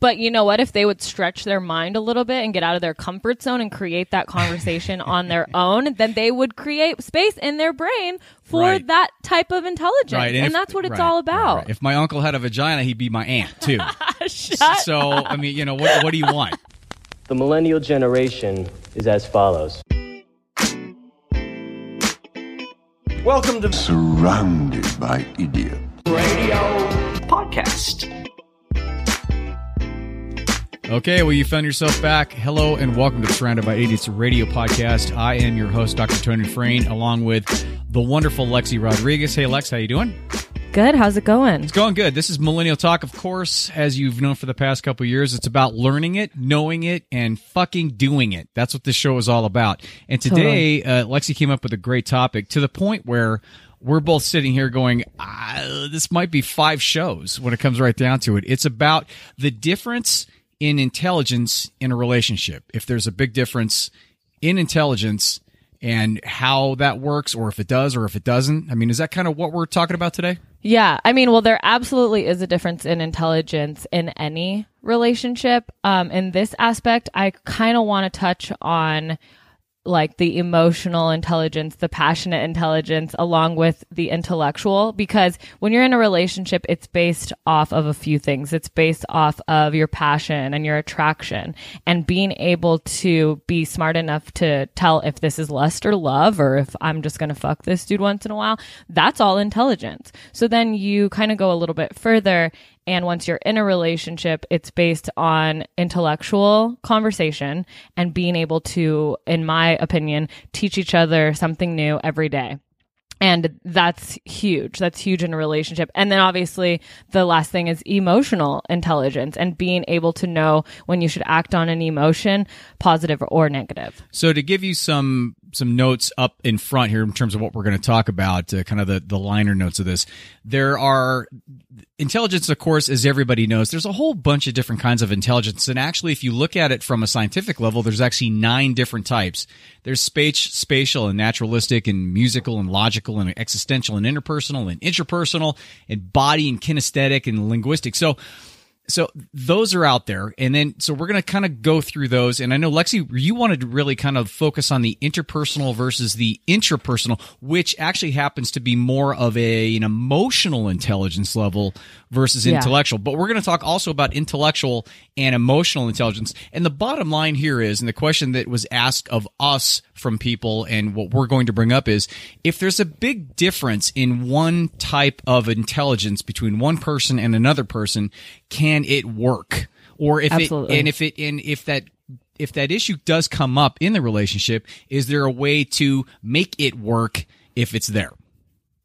But you know what? If they would stretch their mind a little bit and get out of their comfort zone and create that conversation on their own, then they would create space in their brain for Right. that type of intelligence. Right, And, if- that's what it's right, all right, about. right. If my uncle had a vagina, he'd be my aunt too. Shut so I mean, you know, what what do you want? The millennial generation is as follows. Welcome to surrounded by idiots. Radio Podcast. Okay, well, you found yourself back. Hello and welcome to Surrounded by Idiots Radio Podcast. I am your host, Dr. Tony Frayne, along with the wonderful Lexi Rodriguez. Hey, Lex, how you doing? Good. How's it going? It's going good. This is Millennial Talk, of course, as you've known for the past couple of years. It's about learning it, knowing it, and fucking doing it. That's what this show is all about. And today, uh, Lexi came up with a great topic to the point where we're both sitting here going, ah, this might be five shows when it comes right down to it. It's about the difference in intelligence in a relationship. If there's a big difference in intelligence and how that works, or if it does, or if it doesn't. I mean, is that kind of what we're talking about today? Yeah, I mean, well, there absolutely is a difference in intelligence in any relationship. Um, in this aspect, I kind of want to touch on like the emotional intelligence, the passionate intelligence, along with the intellectual. Because when you're in a relationship, it's based off of a few things. It's based off of your passion and your attraction and being able to be smart enough to tell if this is lust or love or if I'm just going to fuck this dude once in a while. That's all intelligence. So then you kind of go a little bit further and once you're in a relationship, it's based on intellectual conversation and being able to, in my opinion, teach each other something new every day. And that's huge. That's huge in a relationship. And then obviously the last thing is emotional intelligence and being able to know when you should act on an emotion, positive or negative. So to give you some some notes up in front here in terms of what we're going to talk about, uh, kind of the the liner notes of this. There are intelligence, of course, as everybody knows. There's a whole bunch of different kinds of intelligence, and actually, if you look at it from a scientific level, there's actually nine different types. There's space, spatial, and naturalistic, and musical, and logical, and existential, and interpersonal, and intrapersonal, and body, and kinesthetic, and linguistic. So so those are out there. And then so we're going to kind of go through those. And i know lexi you wanted to really kind of focus on the interpersonal versus the intrapersonal which actually happens to be more of a an emotional intelligence level versus Yeah. intellectual. But we're going to talk also about intellectual and emotional intelligence. And the bottom line here is and the question that was asked of us from people and what we're going to bring up is if there's a big difference in one type of intelligence between one person and another person can it work or if Absolutely. it and if it and if that if that issue does come up in the relationship is there a way to make it work if it's there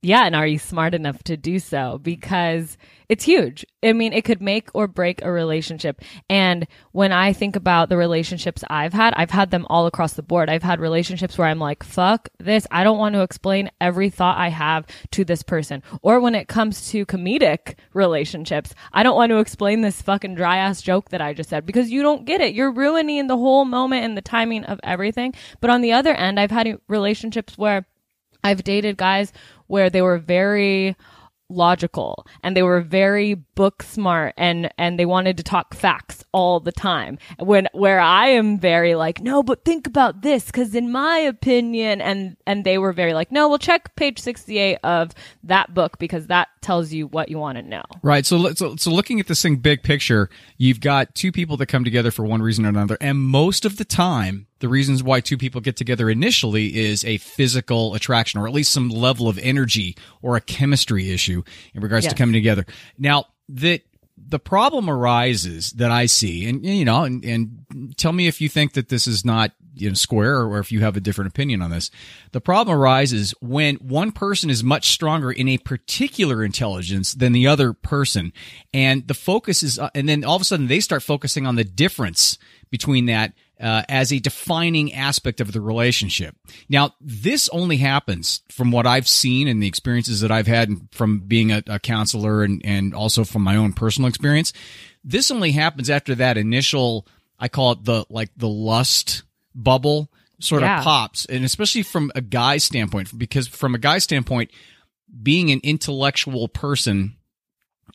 Yeah, and are you smart enough to do so? Because it's huge. I mean, it could make or break a relationship. And when I think about the relationships I've had, I've had them all across the board. I've had relationships where I'm like, fuck this. I don't want to explain every thought I have to this person. Or when it comes to comedic relationships, I don't want to explain this fucking dry ass joke that I just said because you don't get it. You're ruining the whole moment and the timing of everything. But on the other end, I've had relationships where I've dated guys where they were very logical and they were very book smart and and they wanted to talk facts all the time when where i am very like no but think about this cuz in my opinion and and they were very like no we'll check page 68 of that book because that tells you what you want to know Right. So, so, so looking at this thing big picture, you've got two people that come together for one reason or another, and most of the time, the reasons why two people get together initially is a physical attraction, or at least some level of energy or a chemistry issue in regards to coming together. Now, that the problem arises that I see, and you know, and, and tell me if you think that this is not you know square or if you have a different opinion on this. The problem arises when one person is much stronger in a particular intelligence than the other person, and the focus is, uh, and then all of a sudden they start focusing on the difference between that uh, as a defining aspect of the relationship. Now, this only happens from what I've seen and the experiences that I've had from being a, a counselor and, and also from my own personal experience. This only happens after that initial, I call it the, like the lust bubble sort Yeah. of pops. And especially from a guy's standpoint, because from a guy's standpoint, being an intellectual person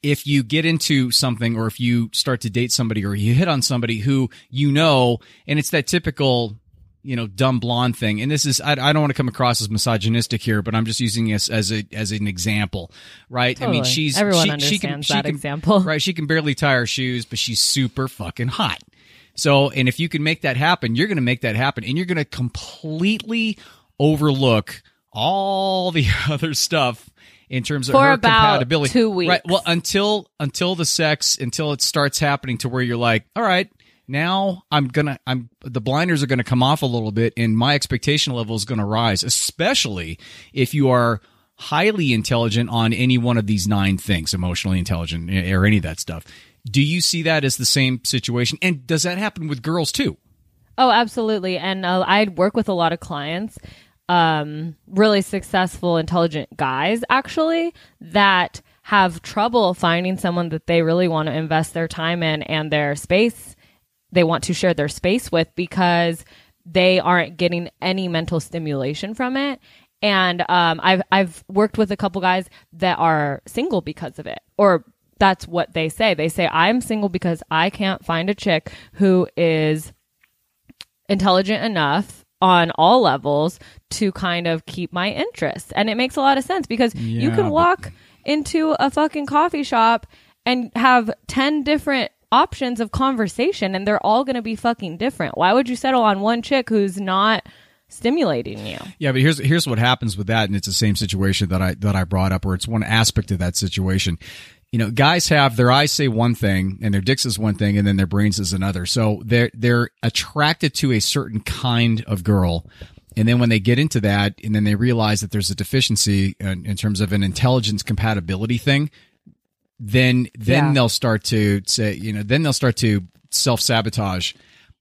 if you get into something or if you start to date somebody or you hit on somebody who you know, and it's that typical, you know, dumb blonde thing. And this is, I, I don't want to come across as misogynistic here, but I'm just using this as a, as an example, right? I mean, she's, Everyone she, she can, understands she that can, example. right? She can barely tie her shoes, but she's super fucking hot. So, and if you can make that happen, you're going to make that happen and you're going to completely overlook all the other stuff in terms of For her about compatibility. two weeks. Right. Well, until until the sex, until it starts happening to where you're like, all right, now I'm gonna, I'm the blinders are gonna come off a little bit, and my expectation level is gonna rise, especially if you are highly intelligent on any one of these nine things, emotionally intelligent eh, or any of that stuff. Do you see that as the same situation? And does that happen with girls too? Oh, absolutely. And uh, I work with a lot of clients, um, really successful, intelligent guys, actually, that have trouble finding someone that they really want to invest their time in and their space. They want to share their space with because they aren't getting any mental stimulation from it. And um, I've I've worked with a couple guys that are single because of it, or that's what they say. They say I'm single because I can't find a chick who is intelligent enough on all levels to kind of keep my interest. And it makes a lot of sense because you Yeah, can but- walk into a fucking coffee shop and have 10 different options of conversation and they're all going to be fucking different. Why would you settle on one chick who's not stimulating you? Yeah, but here's here's what happens with that, and it's the same situation that I that I brought up, where it's one aspect of that situation. You know, guys have their eyes say one thing, and their dicks is one thing, and then their brains is another. So they're they're attracted to a certain kind of girl, and then when they get into that, and then they realize that there's a deficiency in, in terms of an intelligence compatibility thing, then then Yeah. they'll start to say, you know, then they'll start to self sabotage,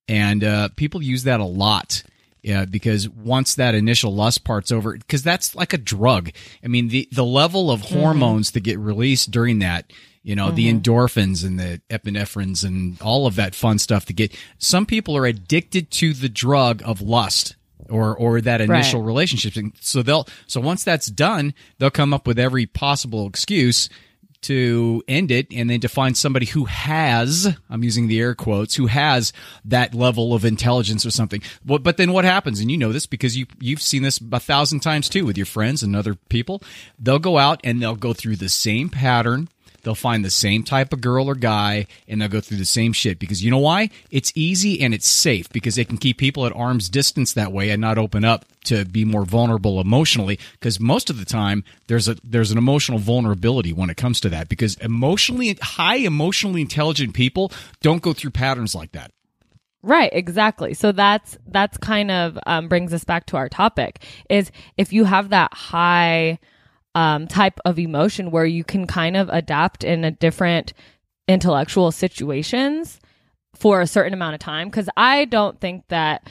and uh, people use that a lot. Yeah, because once that initial lust part's over, because that's like a drug. I mean, the the level of mm-hmm. hormones that get released during that, you know, the mm-hmm. endorphins and the epinephrines and all of that fun stuff to get. Some people are addicted to the drug of lust or or that initial Right. relationship. And so they'll so once that's done, they'll come up with every possible excuse to end it and then to find somebody who has I'm using the air quotes who has that level of intelligence or something. But, but then what happens and you know this because you you've seen this a thousand times too with your friends and other people. They'll go out and they'll go through the same pattern They'll find the same type of girl or guy and they'll go through the same shit because you know why? It's easy and it's safe because they can keep people at arm's distance that way and not open up to be more vulnerable emotionally because most of the time there's a there's an emotional vulnerability when it comes to that because emotionally high emotionally intelligent people don't go through patterns like that. Right, exactly. So that's that's kind of um, brings us back to our topic is if you have that high um, type of emotion where you can kind of adapt in a different intellectual situations for a certain amount of time. Because I don't think that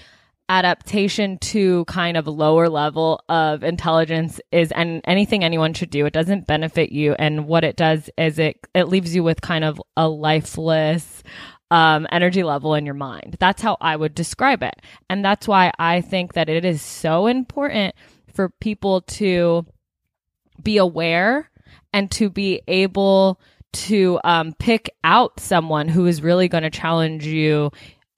adaptation to kind of lower level of intelligence is and anything anyone should do. It doesn't benefit you and what it does is it it leaves you with kind of a lifeless um, energy level in your mind. That's how i would describe it. And that's why i think that it is so important for people to be aware and to be able to um, pick out someone who is really going to challenge you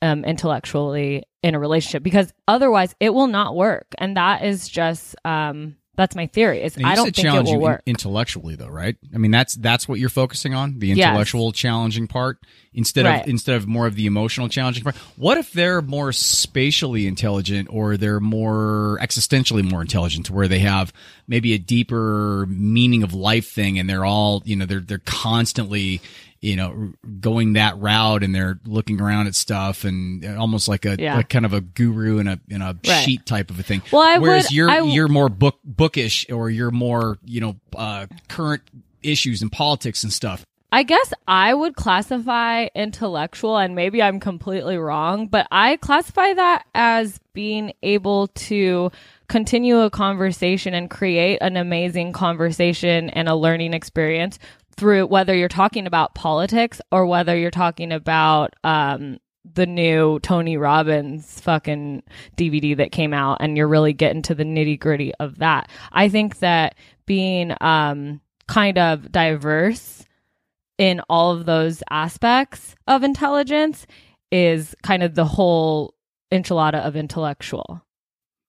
um, intellectually in a relationship because otherwise it will not work. And that is just um, that's my theory is i don't think it challenge will you work intellectually though, right? I mean that's that's what you're focusing on, the Yes. intellectual challenging part instead Right. of instead of more of the emotional challenging part. What if they're more spatially intelligent or they're more existentially more intelligent to where they have maybe a deeper meaning of life thing and they're all, you know, they're they're constantly you know, going that route and they're looking around at stuff and almost like a Yeah. like kind of a guru in a in a Right. sheet type of a thing. Well, I Whereas would- you're I you're more book bookish or you're more you know uh, current issues and politics and stuff. I guess I would classify intellectual, and maybe I'm completely wrong, but I classify that as being able to continue a conversation and create an amazing conversation and a learning experience through whether you're talking about politics or whether you're talking about um, the new Tony Robbins fucking DVD that came out and you're really getting to the nitty gritty of that. I think that being um, kind of diverse in all of those aspects of intelligence is kind of the whole enchilada of intellectual.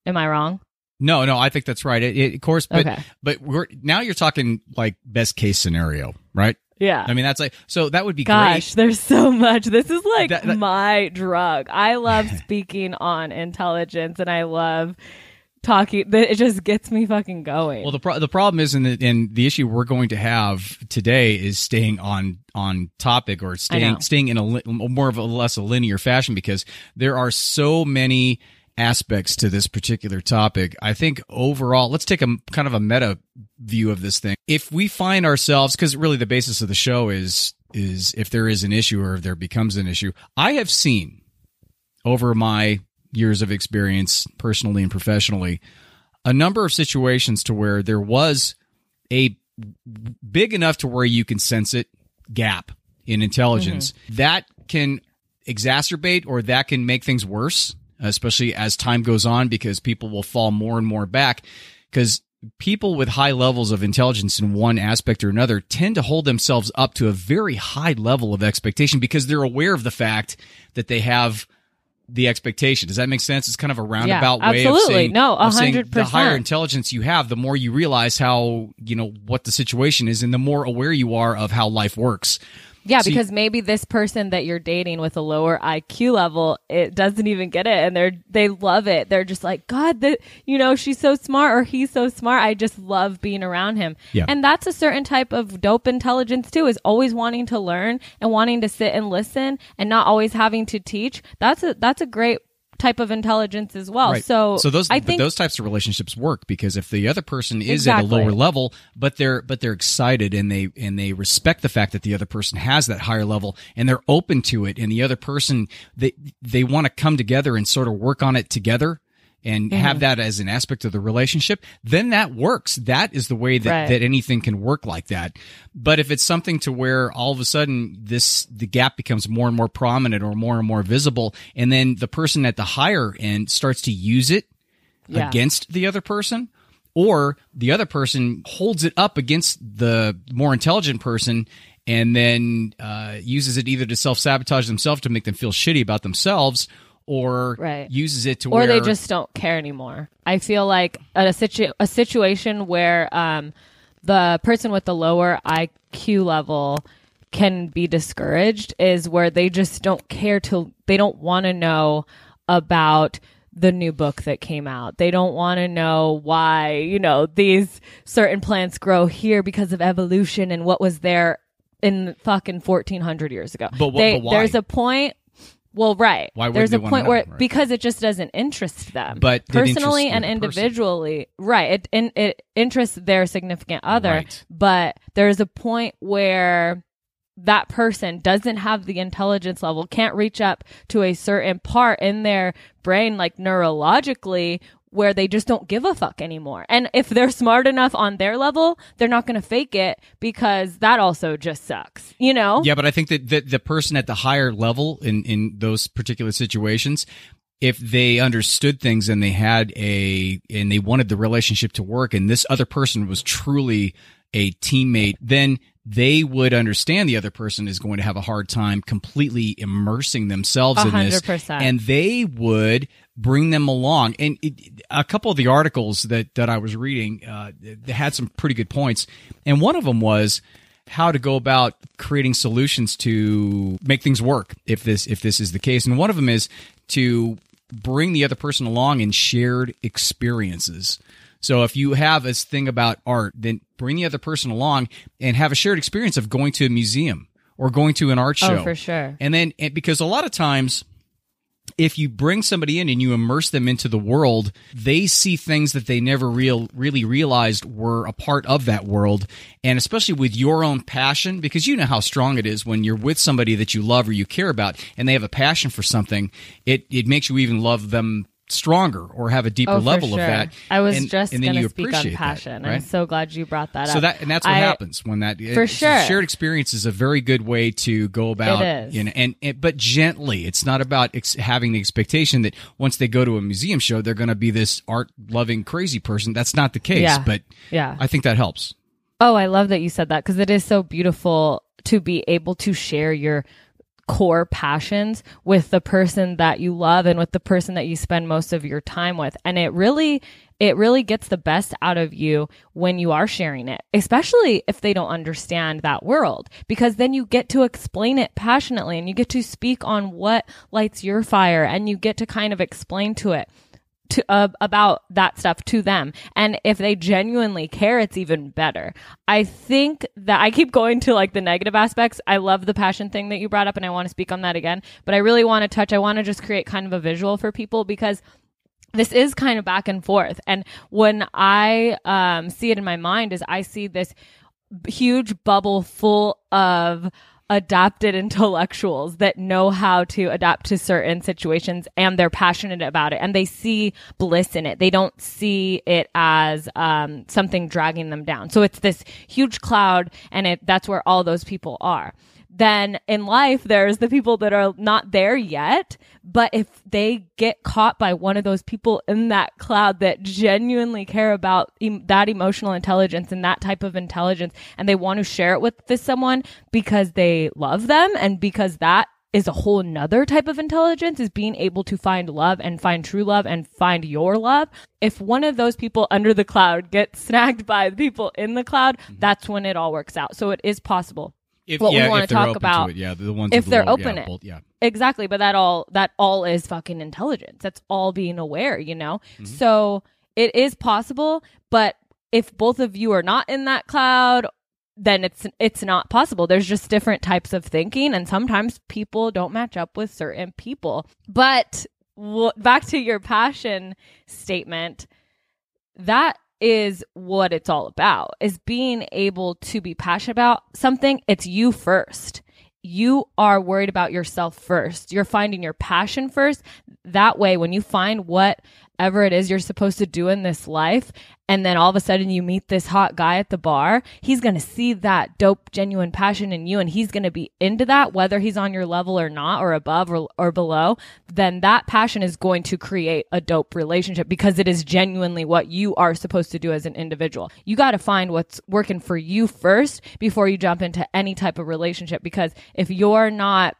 Am I wrong? No, no, I think that's right. It, it, of course, but Okay. but we're now you're talking like best case scenario, right? Yeah. I mean, that's like so that would be Gosh, great. there's so much. This is like That- that- my drug. I love speaking on intelligence and I love talking. It just gets me fucking going. Well, the pro- the problem is, and the, and the issue we're going to have today is staying on on topic or staying staying in a li- more of a less a linear fashion because there are so many aspects to this particular topic. I think overall, let's take a kind of a meta view of this thing. If we find ourselves, because really the basis of the show is is if there is an issue or if there becomes an issue, I have seen over my years of experience, personally and professionally, a number of situations to where there was a big enough to where you can sense it gap in intelligence mm-hmm. that can exacerbate or that can make things worse especially as time goes on because people will fall more and more back because people with high levels of intelligence in one aspect or another tend to hold themselves up to a very high level of expectation because they're aware of the fact that they have the expectation. Does that make sense? It's kind of a roundabout way of absolutely. saying, No, of saying 100%. the higher intelligence you have, the more you realize how, you know, what the situation is and the more aware you are of how life works. Yeah, see- because maybe this person that you're dating with a lower IQ level, it doesn't even get it and they're they love it. They're just like, God, that you know, she's so smart or he's so smart. I just love being around him. Yeah. And that's a certain type of dope intelligence too, is always wanting to learn and wanting to sit and listen and not always having to teach. That's a that's a great type of intelligence as well. Right. So so those I but think those types of relationships work because if the other person is at a lower level, but they're but they're excited and they and they respect the fact that the other person has that higher level and they're open to it, and the other person they they want to come together and sort of work on it together. And Mm-hmm. have that as an aspect of the relationship, then that works. That is the way that, Right. that anything can work like that. But if it's something to where all of a sudden this, the gap becomes more and more prominent or more and more visible, and then the person at the higher end starts to use it Yeah. against the other person or the other person holds it up against the more intelligent person and then uh, uses it either to self-sabotage themselves to make them feel shitty about themselves or Right. uses it to or where they just don't care anymore. I feel like a situ- a situation where um, the person with the lower IQ level can be discouraged is where they just don't care to they don't want to know about the new book that came out. They don't want to know why, you know, these certain plants grow here because of evolution and what was there in fucking 1400 years ago. But wh- They- but why? there's a point well, right. Why There's a point where right? because it just doesn't interest them, But personally and the person. individually, right? It in, it interests their significant other, Right. but there's a point where that person doesn't have the intelligence level, can't reach up to a certain part in their brain, like neurologically, where they just don't give a fuck anymore. And if they're smart enough on their level, they're not going to fake it because that also just sucks, you know? Yeah, but I think that the, the person at the higher level in, in those particular situations, if they understood things and they had a, and they wanted the relationship to work and this other person was truly a teammate, then they would understand the other person is going to have a hard time completely immersing themselves A in this. And they would bring them along. And it, a couple of the articles that, that I was reading, uh, had some pretty good points. And one of them was, how to go about creating solutions to make things work if this if this is the case and one of them is to bring the other person along in shared experiences so if you have this thing about art then bring the other person along and have a shared experience of going to a museum or going to an art oh, show Oh, for sure. and then because a lot of times if you bring somebody in and you immerse them into the world, they see things that they never real really realized were a part of that world. And especially with your own passion, because you know how strong it is when you're with somebody that you love or you care about and they have a passion for something, it, it makes you even love them stronger or have a deeper Oh, level sure. of that. I was And- just and then you speak on appreciate that, passion. I'm so glad you brought that up. So that and that's what I- happens when that For it's- sure. shared experience is a very good way to go about It is. you know, and, and but gently. It's not about ex- having the expectation that once they go to a museum show they're going to be this art loving crazy person. That's not the case. Yeah. But Yeah. I think that helps. Oh, I love that you said that because it is so beautiful to be able to share your core passions with the person that you love and with the person that you spend most of your time with. And it really, it really gets the best out of you when you are sharing it, especially if they don't understand that world, because then you get to explain it passionately and you get to speak on what lights your fire and you get to kind of explain to it to uh, about that stuff to them. And if they genuinely care it's even better. I think that i keep going to like the negative aspects. I love the passion thing that you brought up and i want to speak on that again. But i really want to touch i want to just create kind of a visual for people because this is kind of back and forth. And when i um, see it in my mind is i see this huge bubble full of adapted intellectuals that know how to adapt to certain situations and they're passionate about it and they see bliss in it. They don't see it as um, something dragging them down. So it's this huge cloud and it, that's where all those people are then in life, there's the people that are not there yet. But if they get caught by one of those people in that cloud that genuinely care about em- that emotional intelligence and that type of intelligence, and they want to share it with this someone because they love them and because that is a whole nother type of intelligence is being able to find love and find true love and find your love. If one of those people under the cloud gets snagged by the people in the cloud, mm-hmm. that's when it all works out. So it is possible if, what yeah, we want to talk about. It, yeah, the ones if they're low, open yeah, it, both, yeah, exactly. But that all that all is fucking intelligence. That's all being aware, you know. Mm-hmm. So it is possible, but if both of you are not in that cloud, then it's it's not possible. There's just different types of thinking, and sometimes people don't match up with certain people. But w- back to your passion statement, that is what it's all about is being able to be passionate about something. It's you first. You are worried about yourself first. You're finding your passion first. That way when you find whatever it is you're supposed to do in this life and then all of a sudden you meet this hot guy at the bar, he's going to see that dope, genuine passion in you and he's going to be into that, whether he's on your level or not, or above or, or below, then that passion is going to create a dope relationship because it is genuinely what you are supposed to do as an individual. You got to find what's working for you first before you jump into any type of relationship because if you're not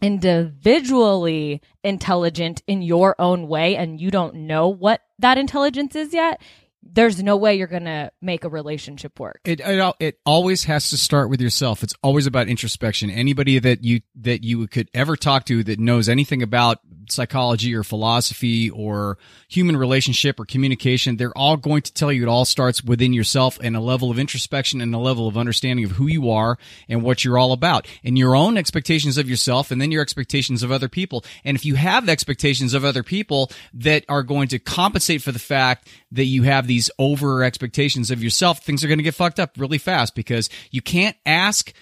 individually intelligent in your own way and you don't know what that intelligence is yet, there's no way you're going to make a relationship work. It, it, it always has to start with yourself. It's always about introspection. Anybody that you that you could ever talk to that knows anything about psychology or philosophy or human relationship or communication, they're all going to tell you it all starts within yourself and a level of introspection and a level of understanding of who you are and what you're all about and your own expectations of yourself and then your expectations of other people. And if you have expectations of other people that are going to compensate for the fact that you have these over expectations of yourself, things are going to get fucked up really fast because you can't ask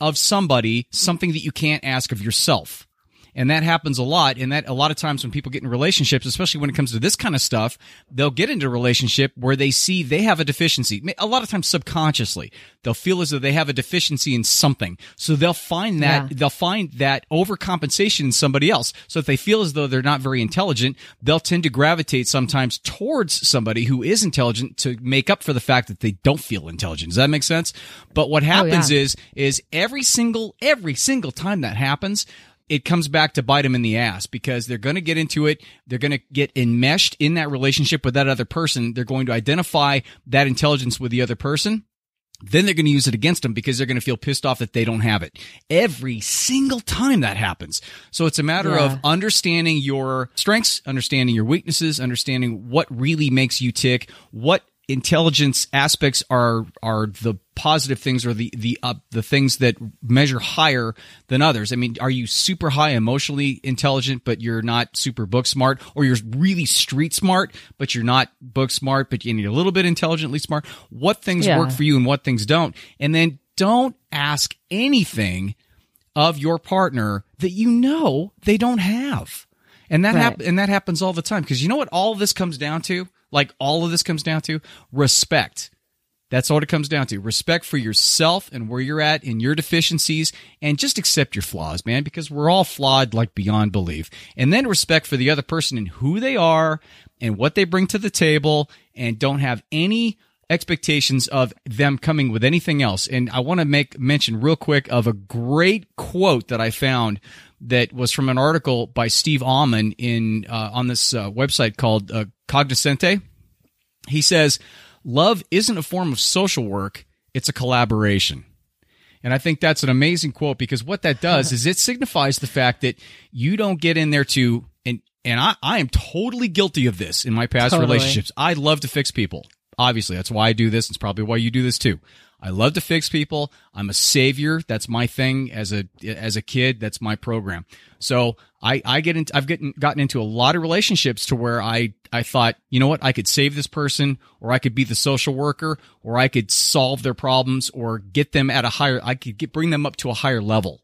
of somebody something that you can't ask of yourself. And that happens a lot. And that a lot of times when people get in relationships, especially when it comes to this kind of stuff, they'll get into a relationship where they see they have a deficiency. A lot of times subconsciously, they'll feel as though they have a deficiency in something. So they'll find that, yeah. they'll find that overcompensation in somebody else. So if they feel as though they're not very intelligent, they'll tend to gravitate sometimes towards somebody who is intelligent to make up for the fact that they don't feel intelligent. Does that make sense? But what happens oh, yeah. is, is every single, every single time that happens, it comes back to bite them in the ass because they're going to get into it. They're going to get enmeshed in that relationship with that other person. They're going to identify that intelligence with the other person. Then they're going to use it against them because they're going to feel pissed off that they don't have it every single time that happens. So it's a matter yeah. of understanding your strengths, understanding your weaknesses, understanding what really makes you tick, what intelligence aspects are are the positive things or the the uh, the things that measure higher than others. I mean, are you super high emotionally intelligent but you're not super book smart or you're really street smart but you're not book smart but you're a little bit intelligently smart? What things yeah. work for you and what things don't? And then don't ask anything of your partner that you know they don't have. And that right. hap- and that happens all the time because you know what all this comes down to? Like all of this comes down to respect. That's all it comes down to. Respect for yourself and where you're at in your deficiencies and just accept your flaws, man, because we're all flawed like beyond belief. And then respect for the other person and who they are and what they bring to the table and don't have any expectations of them coming with anything else. And I want to make mention real quick of a great quote that I found that was from an article by Steve Almond in uh, on this uh, website called uh, Cognoscenti. He says, "Love isn't a form of social work; it's a collaboration." And I think that's an amazing quote because what that does is it signifies the fact that you don't get in there to and and I, I am totally guilty of this in my past Totally. relationships. I love to fix people. Obviously, that's why I do this. It's probably why you do this too. I love to fix people. I'm a savior. That's my thing as a as a kid. That's my program. So I I get into I've gotten gotten into a lot of relationships to where I I thought you know what I could save this person or I could be the social worker or I could solve their problems or get them at a higher I could get bring them up to a higher level.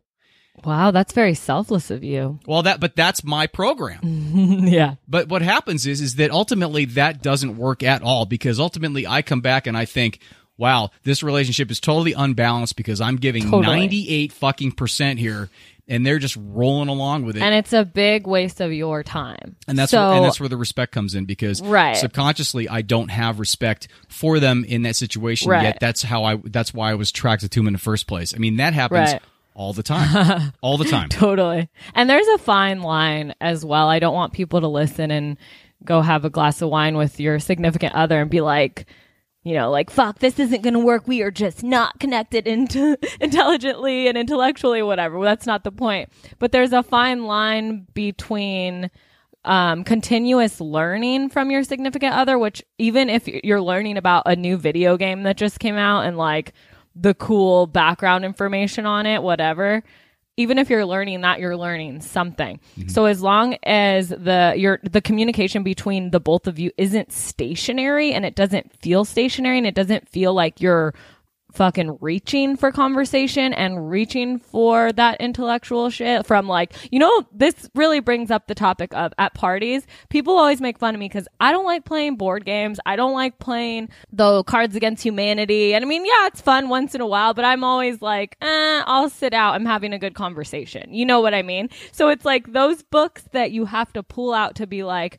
Wow, that's very selfless of you. Well, that but that's my program. yeah. But what happens is is that ultimately that doesn't work at all because ultimately I come back and I think, wow, this relationship is totally unbalanced because I'm giving Totally. 98 fucking percent here and they're just rolling along with it. And it's a big waste of your time. And that's so, where, and that's where the respect comes in because Right. subconsciously I don't have respect for them in that situation Right. yet. That's how I that's why I was attracted to them in the first place. I mean that happens Right. all the time, all the time. Totally. And there's a fine line as well. I don't want people to listen and go have a glass of wine with your significant other and be like, you know, like, fuck, this isn't going to work. We are just not connected into intelligently and intellectually, whatever. Well, that's not the point. But there's a fine line between um, continuous learning from your significant other, which even if you're learning about a new video game that just came out and like the cool background information on it, whatever, even if you're learning that, you're learning something. Mm-hmm. So as long as the your the communication between the both of you isn't stationary and it doesn't feel stationary and it doesn't feel like you're fucking reaching for conversation and reaching for that intellectual shit from like you know this really brings up the topic of at parties people always make fun of me because i don't like playing board games. I don't like playing the cards against humanity. And i mean yeah it's fun once in a while but i'm always like eh, i'll sit out. I'm having a good conversation. You know what i mean? So it's like those books that you have to pull out to be like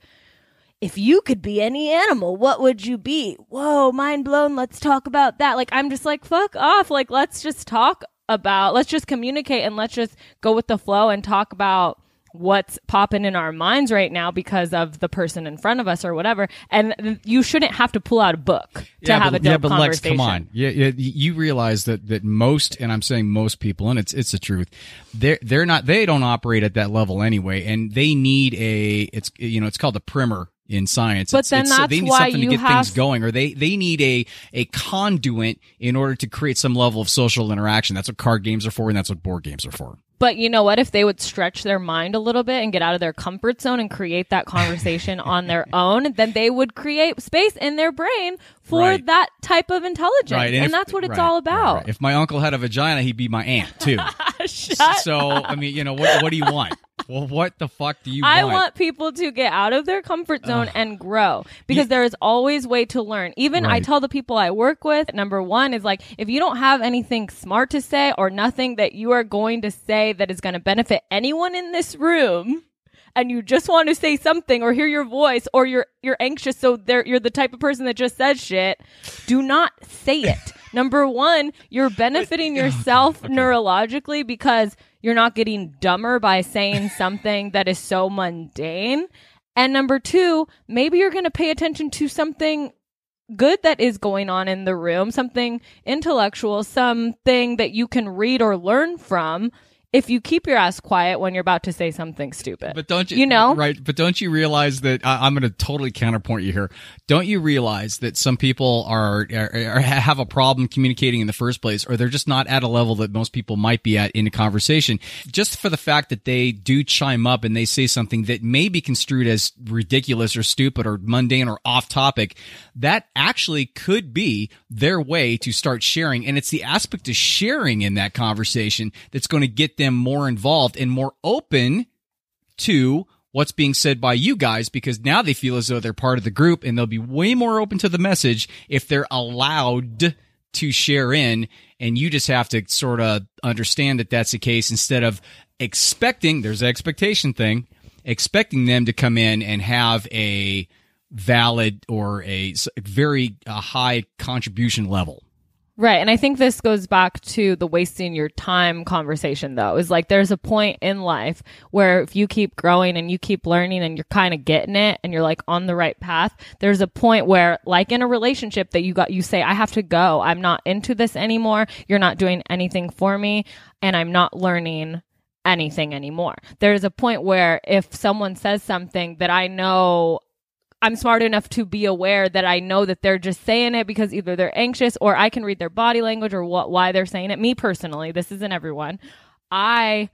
if you could be any animal, what would you be? Whoa, mind blown. Let's talk about that. Like, I'm just like, fuck off. Like, let's just talk about, let's just communicate and let's just go with the flow and talk about what's popping in our minds right now because of the person in front of us or whatever. And you shouldn't have to pull out a book to have but, a dope yeah, but Lex, come on. Yeah, yeah, you realize that that most, and I'm saying most people, and it's it's the truth. They're they're not. They don't operate at that level anyway, and they need a. It's you know, it's called a primer in science. But It's- then it's- that's they need why something to get have- things going, or they they need a a conduit in order to create some level of social interaction. That's what card games are for, and that's what board games are for. But you know what? If they would stretch their mind a little bit and get out of their comfort zone and create that conversation on their own, then they would create space in their brain for Right. that type of intelligence. Right. And, if- that's what it's right, all right, about. right. If my uncle had a vagina, he'd be my aunt too. So I mean, you know, what what do you want? Well, what the fuck do you want? I want? want people to get out of their comfort zone and grow because there is always way to learn. Even I tell the people I work with, number one is like, if you don't have anything smart to say or nothing that you are going to say that is going to benefit anyone in this room, and you just want to say something or hear your voice or you're you're anxious so there you're the type of person that just says shit do not say it. Number 1 you're benefiting yourself neurologically because you're not getting dumber by saying something that is so mundane. And number 2 maybe you're going to pay attention to something good that is going on in the room, something intellectual, something that you can read or learn from if you keep your ass quiet when you're about to say something stupid. But don't you, You know? right? But don't you realize that I, I'm going to totally counterpoint you here? Don't you realize that some people are, are, are have a problem communicating in the first place, or they're just not at a level that most people might be at in a conversation, just for the fact that they do chime up and they say something that may be construed as ridiculous or stupid or mundane or off topic. That actually could be their way to start sharing, and it's the aspect of sharing in that conversation that's going to get them more involved and more open to what's being said by you guys because now they feel as though they're part of the group and they'll be way more open to the message if they're allowed to share in and you just have to sort of understand that that's the case instead of expecting there's an expectation thing expecting them to come in and have a valid or a very uh, high contribution level. Right. And I think this goes back to the wasting your time conversation, though. Is like there's a point in life where if you keep growing and you keep learning and you're kind of getting it and you're like on the right path, there's a point where, like in a relationship, that you got, you say, I have to go. I'm not into this anymore. You're not doing anything for me. And I'm not learning anything anymore. There's a point where if someone says something that I know I'm smart enough to be aware that I know that they're just saying it because either they're anxious or I can read their body language or what why they're saying it. Me personally, this isn't everyone. I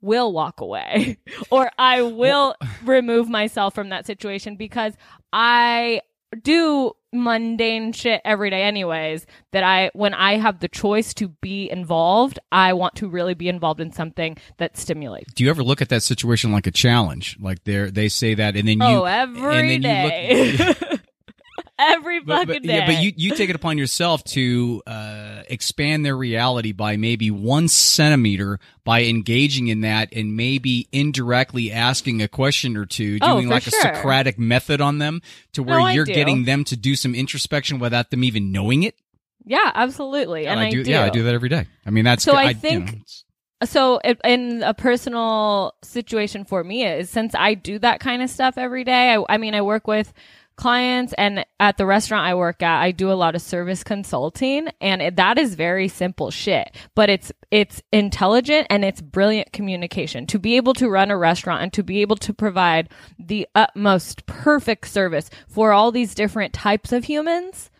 will walk away or I will remove myself from that situation because I do mundane shit every day anyways that I when I have the choice to be involved, I want to really be involved in something that stimulates. Do you ever look at that situation like a challenge? Like they they say that, and then you oh, every and then day. you look. every But, fucking but, day. yeah, but you, you take it upon yourself to uh, expand their reality by maybe one centimeter by engaging in that and maybe indirectly asking a question or two, oh, doing for like sure. a Socratic method on them to where No, you're getting them to do some introspection without them even knowing it. Yeah, absolutely. And I, do, Yeah, I do that every day. I mean, that's So I you know, think- So, in a personal situation for me, is since I do that kind of stuff every day. I, I mean, I work with clients, and at the restaurant I work at, I do a lot of service consulting, and it, that is very simple shit. But it's it's intelligent and it's brilliant communication to be able to run a restaurant and to be able to provide the utmost perfect service for all these different types of humans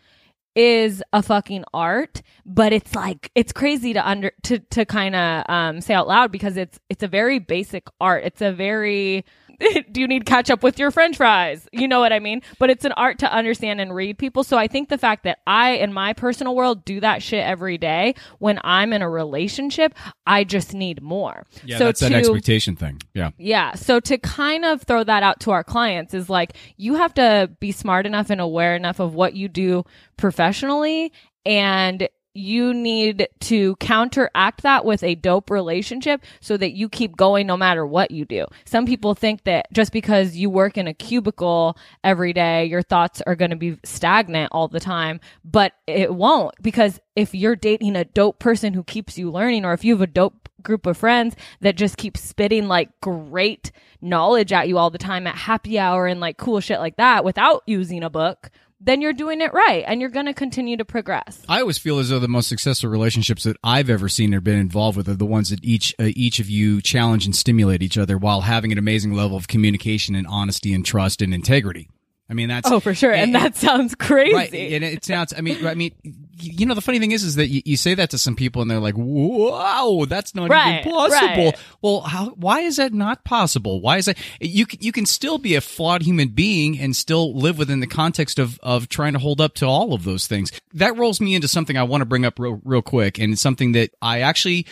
is a fucking art, but it's like it's crazy to under to to kind of um say out loud because it's it's a very basic art. It's a very do you need ketchup with your french fries? You know what I mean? But it's an art to understand and read people. So I think the fact that I in my personal world do that shit every day when I'm in a relationship, I just need more. yeah, so that's to, that expectation thing. Yeah. yeah. So to kind of throw that out to our clients is like, you have to be smart enough and aware enough of what you do professionally and you need to counteract that with a dope relationship so that you keep going no matter what you do. Some people think that just because you work in a cubicle every day, your thoughts are going to be stagnant all the time, but it won't because if you're dating a dope person who keeps you learning or if you have a dope group of friends that just keep spitting like great knowledge at you all the time at happy hour and like cool shit like that without using a book, then you're doing it right and you're going to continue to progress. I always feel as though the most successful relationships that I've ever seen or been involved with are the ones that each uh, each of you challenge and stimulate each other while having an amazing level of communication and honesty and trust and integrity. I mean, that's Oh, for sure. And, that sounds crazy. right. And it sounds. I mean, I mean, you know, the funny thing is, is that you, you say that to some people and they're like, "Wow, that's not Right, even possible." right. Well, how? Why is that not possible? Why is that? You can, you can still be a flawed human being and still live within the context of of trying to hold up to all of those things. That rolls me into something I want to bring up real real quick, and it's something that I actually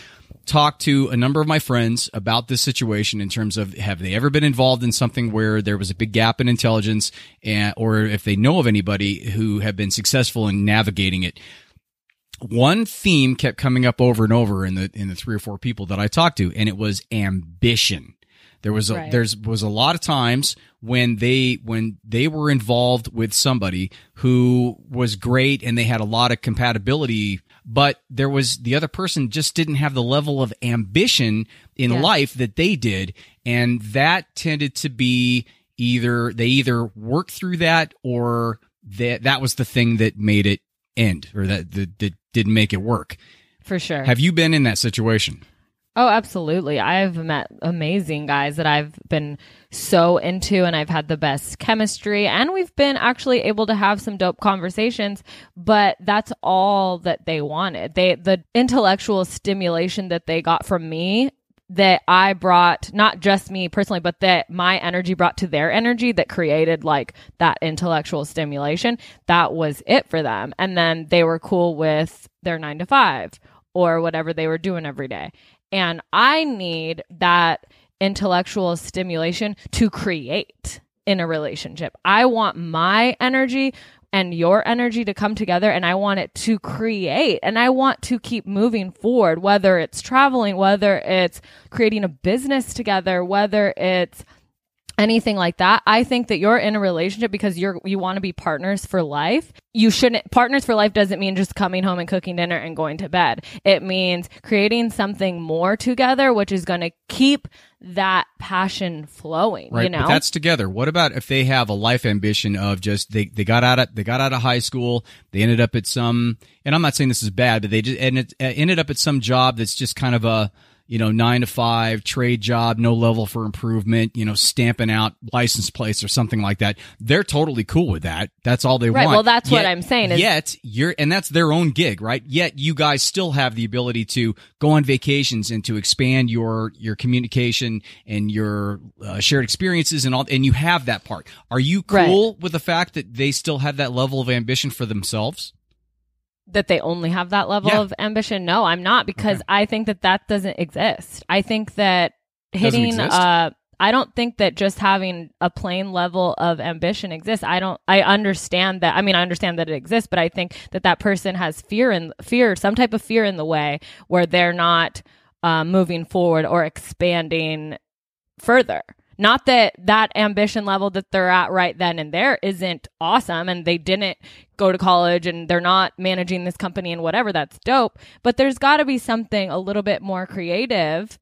talked to a number of my friends about this situation in terms of have they ever been involved in something where there was a big gap in intelligence and or if they know of anybody who have been successful in navigating it one theme kept coming up over and over in the in the three or four people that I talked to and it was ambition there was a Right. there's was a lot of times when they when they were involved with somebody who was great and they had a lot of compatibility but there was the other person just didn't have the level of ambition in Yeah. life that they did and that tended to be either they either worked through that or that that was the thing that made it end or that that, that didn't make it work For sure. have you been in that situation Oh, absolutely. I've met amazing guys that I've been so into and I've had the best chemistry and we've been actually able to have some dope conversations, but that's all that they wanted. They the intellectual stimulation that they got from me that I brought, not just me personally, but that my energy brought to their energy that created like that intellectual stimulation. That was it for them. And then they were cool with their nine to five or whatever they were doing every day. And I need that intellectual stimulation to create in a relationship. I want my energy and your energy to come together and I want it to create and I want to keep moving forward, whether it's traveling, whether it's creating a business together, whether it's anything like that. I think that you're in a relationship because you're you want to be partners for life. You shouldn't partners for life doesn't mean just coming home and cooking dinner and going to bed. It means creating something more together which is going to keep that passion flowing, Right, you know. but that's together. What about if they have a life ambition of just they, they got out of they got out of high school, they ended up at some, and I'm not saying this is bad, but they just ended, uh, ended up at some job that's just kind of a you know nine to five trade job, no level for improvement, you know, stamping out license plates or something like that. They're totally cool with that. That's all they Right, want. well, that's what I'm saying is- yet you're, and that's their own gig, right? Yet you guys still have the ability to go on vacations and to expand your your communication and your uh, shared experiences and all, and you have that part. Are you Right. cool with the fact that they still have that level of ambition for themselves? That they only have that level Yeah. of ambition. No, I'm not because Okay. I think that that doesn't exist. I think that hitting uh I don't think that just having a plain level of ambition exists. I don't I understand that. I mean, I understand that it exists, but I think that that person has fear and fear, some type of fear in the way where they're not uh, moving forward or expanding further. Not that that ambition level that they're at right then and there isn't awesome and they didn't go to college and they're not managing this company and whatever, that's dope. But there's got to be something a little bit more creative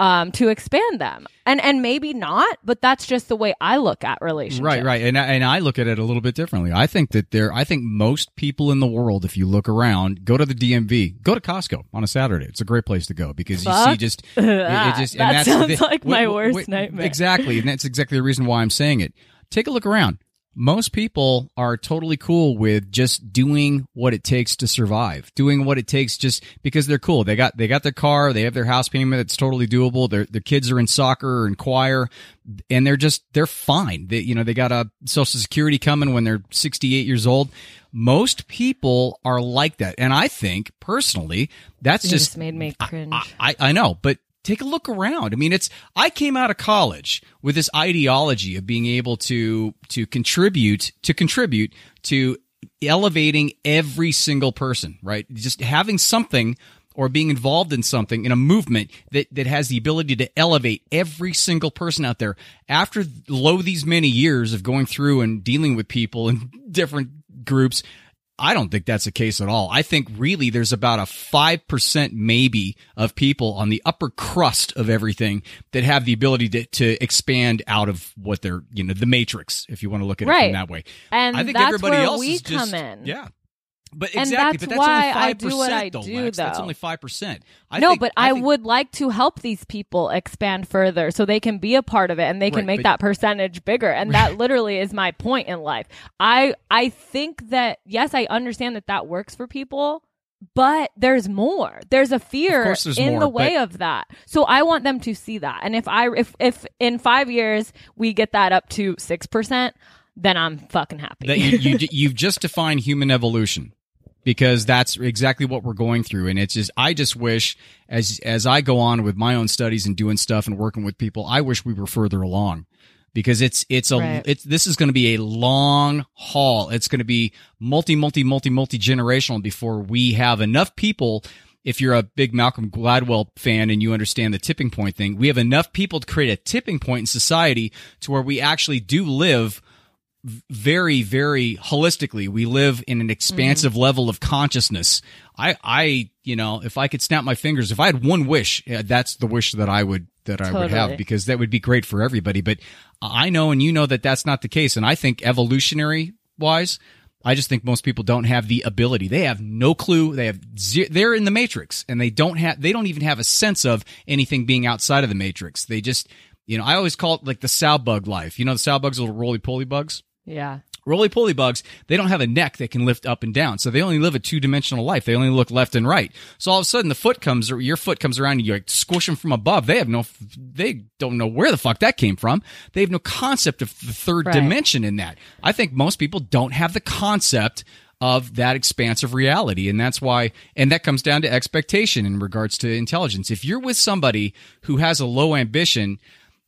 um, to expand them. And and maybe not, but that's just the way I look at relationships. Right, right. And I- and I look at it a little bit differently. I think that there I think most people in the world if you look around, go to the DMV, go to Costco on a Saturday. It's a great place to go because you see Fuck just it, it that. just That and that's sounds the- like my wait, worst wait, nightmare. Exactly. And that's exactly the reason why I'm saying it. Take a look around. Most people are totally cool with just doing what it takes to survive, doing what it takes just because they're cool. They got they got their car, they have their house payment that's totally doable. Their their kids are in soccer or in choir, and they're just they're fine. They you know they got a social security coming when they're 68 years old. Most people are like that, and I think personally that's You just just made me cringe. I, I know, but take a look around. I mean, it's I came out of college with this ideology of being able to to contribute to contribute to elevating every single person, right? Just having something or being involved in something in a movement that that has the ability to elevate every single person out there. After lo these many years of going through and dealing with people in different groups, I don't think that's the case at all. I think really there's about a 5% maybe of people on the upper crust of everything that have the ability to, to expand out of what they're, you know, the matrix, if you want to look at it Right. from that way. And I think that's everybody else we is just, come in. Yeah. But And that's but that's why only 5%, I do what I though, do, Lex. That's only 5%. I no, think, but I, think- would like to help these people expand further so they can be a part of it and they can Right, make but- that percentage bigger. And that literally is my point in life. I I think that yes, I understand that that works for people, but there's more. There's a fear there's in more, the way but- of that. So I want them to see that. And if I if if in 5 years we get that up to 6%, then I'm fucking happy. that you, you you've just defined human evolution because that's exactly what we're going through. And it's just i just wish as as i go on with my own studies and doing stuff and working with people i wish we were further along because it's it's a Right. it's this is going to be a long haul. It's going to be multi multi multi multi generational before we have enough people. If you're a big Malcolm Gladwell fan and you understand the tipping point thing, we have enough people to create a tipping point in society to where we actually do live very very holistically we live in an expansive Mm-hmm. level of consciousness i i you know if i could snap my fingers if i had one wish that's the wish that i would that i would have because that would be great for everybody but i know and you know that that's not the case and i think evolutionary wise I just think most people don't have the ability. They have no clue. They have ze- they're in the matrix and they don't have they don't even have a sense of anything being outside of the matrix. They just, you know, I always call it like the sow bug life. You know, the sow bugs, little roly poly bugs. Yeah. Roly poly bugs, they don't have a neck that can lift up and down. So they only live a two dimensional life. They only look left and right. So all of a sudden the foot comes, or your foot comes around and you like squish them from above. They have no, they don't know where the fuck that came from. They have no concept of the third Right. dimension in that. I think most people don't have the concept of that expansive reality. And that's why, and that comes down to expectation in regards to intelligence. If you're with somebody who has a low ambition,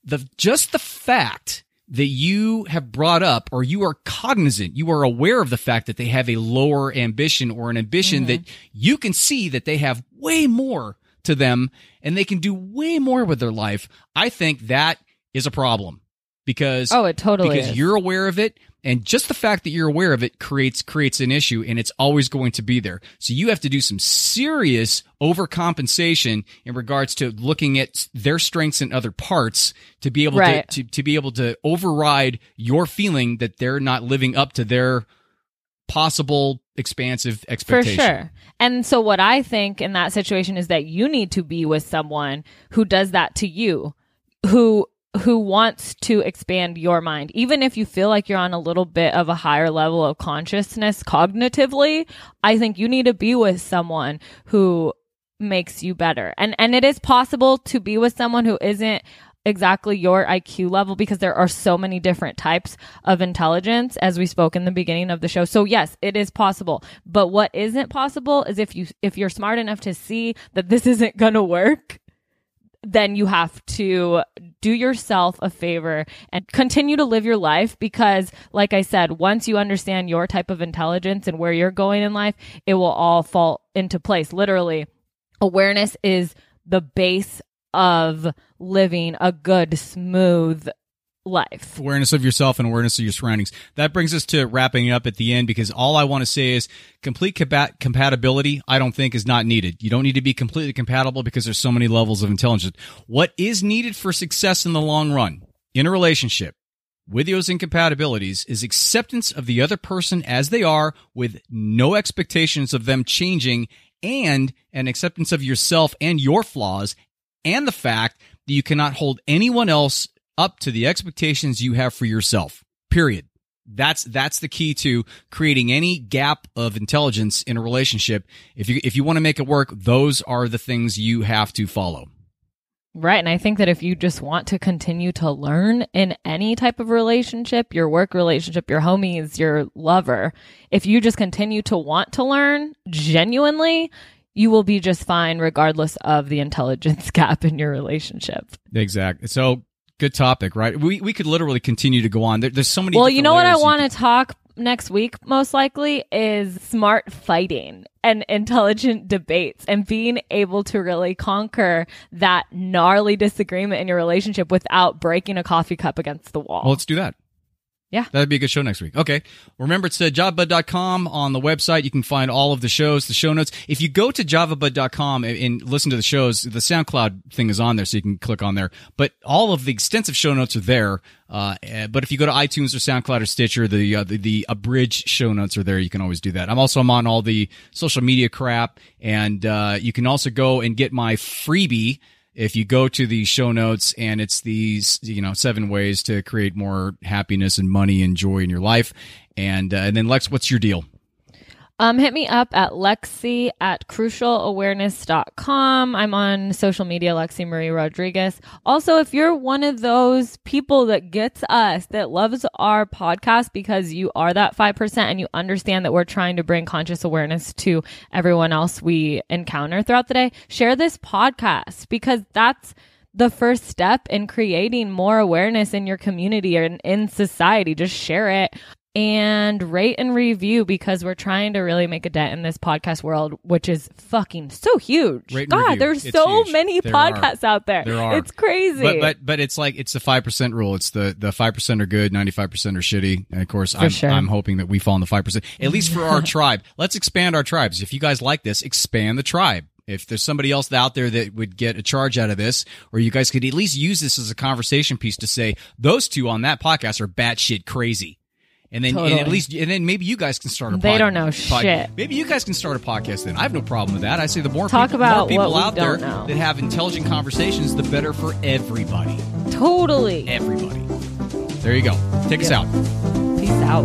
the, just the fact that you have brought up or you are cognizant, you are aware of the fact that they have a lower ambition or an ambition mm-hmm. that you can see that they have way more to them and they can do way more with their life. I think that is a problem. because Oh, it totally because is. you're aware of it and just the fact that you're aware of it creates creates an issue and it's always going to be there so you have to do some serious overcompensation in regards to looking at their strengths in other parts to be able Right. to, to to be able to override your feeling that they're not living up to their possible expansive expectation. For sure. And so what I think in that situation is that you need to be with someone who does that to you, who who wants to expand your mind. Even if you feel like you're on a little bit of a higher level of consciousness cognitively, I think you need to be with someone who makes you better. And and it is possible to be with someone who isn't exactly your IQ level because there are so many different types of intelligence as we spoke in the beginning of the show. So yes, it is possible. But what isn't possible is if you if you're smart enough to see that this isn't going to work, then you have to do yourself a favor and continue to live your life because like I said, once you understand your type of intelligence and where you're going in life, it will all fall into place. Literally, awareness is the base of living a good, smooth life. awareness of yourself and awareness of your surroundings. That brings us to wrapping up at the end because all I want to say is complete compa- compatibility. I don't think is not needed. You don't need to be completely compatible because there's so many levels of intelligence. What is needed for success in the long run in a relationship with those incompatibilities is acceptance of the other person as they are with no expectations of them changing and an acceptance of yourself and your flaws and the fact that you cannot hold anyone else up to the expectations you have for yourself. Period. That's that's the key to creating any gap of intelligence in a relationship. If you if you want to make it work, those are the things you have to follow. Right. And I think that if you just want to continue to learn in any type of relationship, your work relationship, your homies, your lover, if you just continue to want to learn genuinely, you will be just fine regardless of the intelligence gap in your relationship. Exactly. So good topic, right? We we could literally continue to go on. There, there's so many. Well, you know what I want to talk next week most likely is smart fighting and intelligent debates and being able to really conquer that gnarly disagreement in your relationship without breaking a coffee cup against the wall. Well, let's do that. Yeah. That'd be a good show next week. Okay. Remember, it's uh, javabud.com on the website. You can find all of the shows, the show notes. If you go to javabud.com and, and listen to the shows, the SoundCloud thing is on there, so you can click on there. But all of the extensive show notes are there. Uh, eh, but if you go to iTunes or SoundCloud or Stitcher, the, uh, the the abridged show notes are there. You can always do that. I'm also I'm on all the social media crap, and uh, you can also go and get my freebie if you go to the show notes and it's these you know seven ways to create more happiness and money and joy in your life. And uh, and then lex what's your deal Um, hit me up at Lexi at crucialawareness.com. I'm on social media, Lexi Marie Rodriguez. Also, if you're one of those people that gets us, that loves our podcast because you are that 5% and you understand that we're trying to bring conscious awareness to everyone else we encounter throughout the day, share this podcast because that's the first step in creating more awareness in your community in, in society. Just share it and rate and review because we're trying to really make a dent in this podcast world, which is fucking so huge. Rate God, there's It's so huge. many There are. podcasts out there. There are. It's crazy. but but but it's like it's the five percent rule it's the the five percent are good 95 percent are shitty and of course I'm, sure. I'm hoping that we fall in the five percent at least for our tribe let's expand our tribes if you guys like this expand the tribe if there's somebody else out there that would get a charge out of this, or you guys could at least use this as a conversation piece to say those two on that podcast are batshit crazy and then totally. and at least and then maybe you guys can start a. They don't know shit. Maybe you guys can start a podcast. Then I have no problem with that. I say the more Talk people, more people out there know. that have intelligent conversations, the better for everybody. Totally, everybody. There you go. Take yep. us out. Peace out.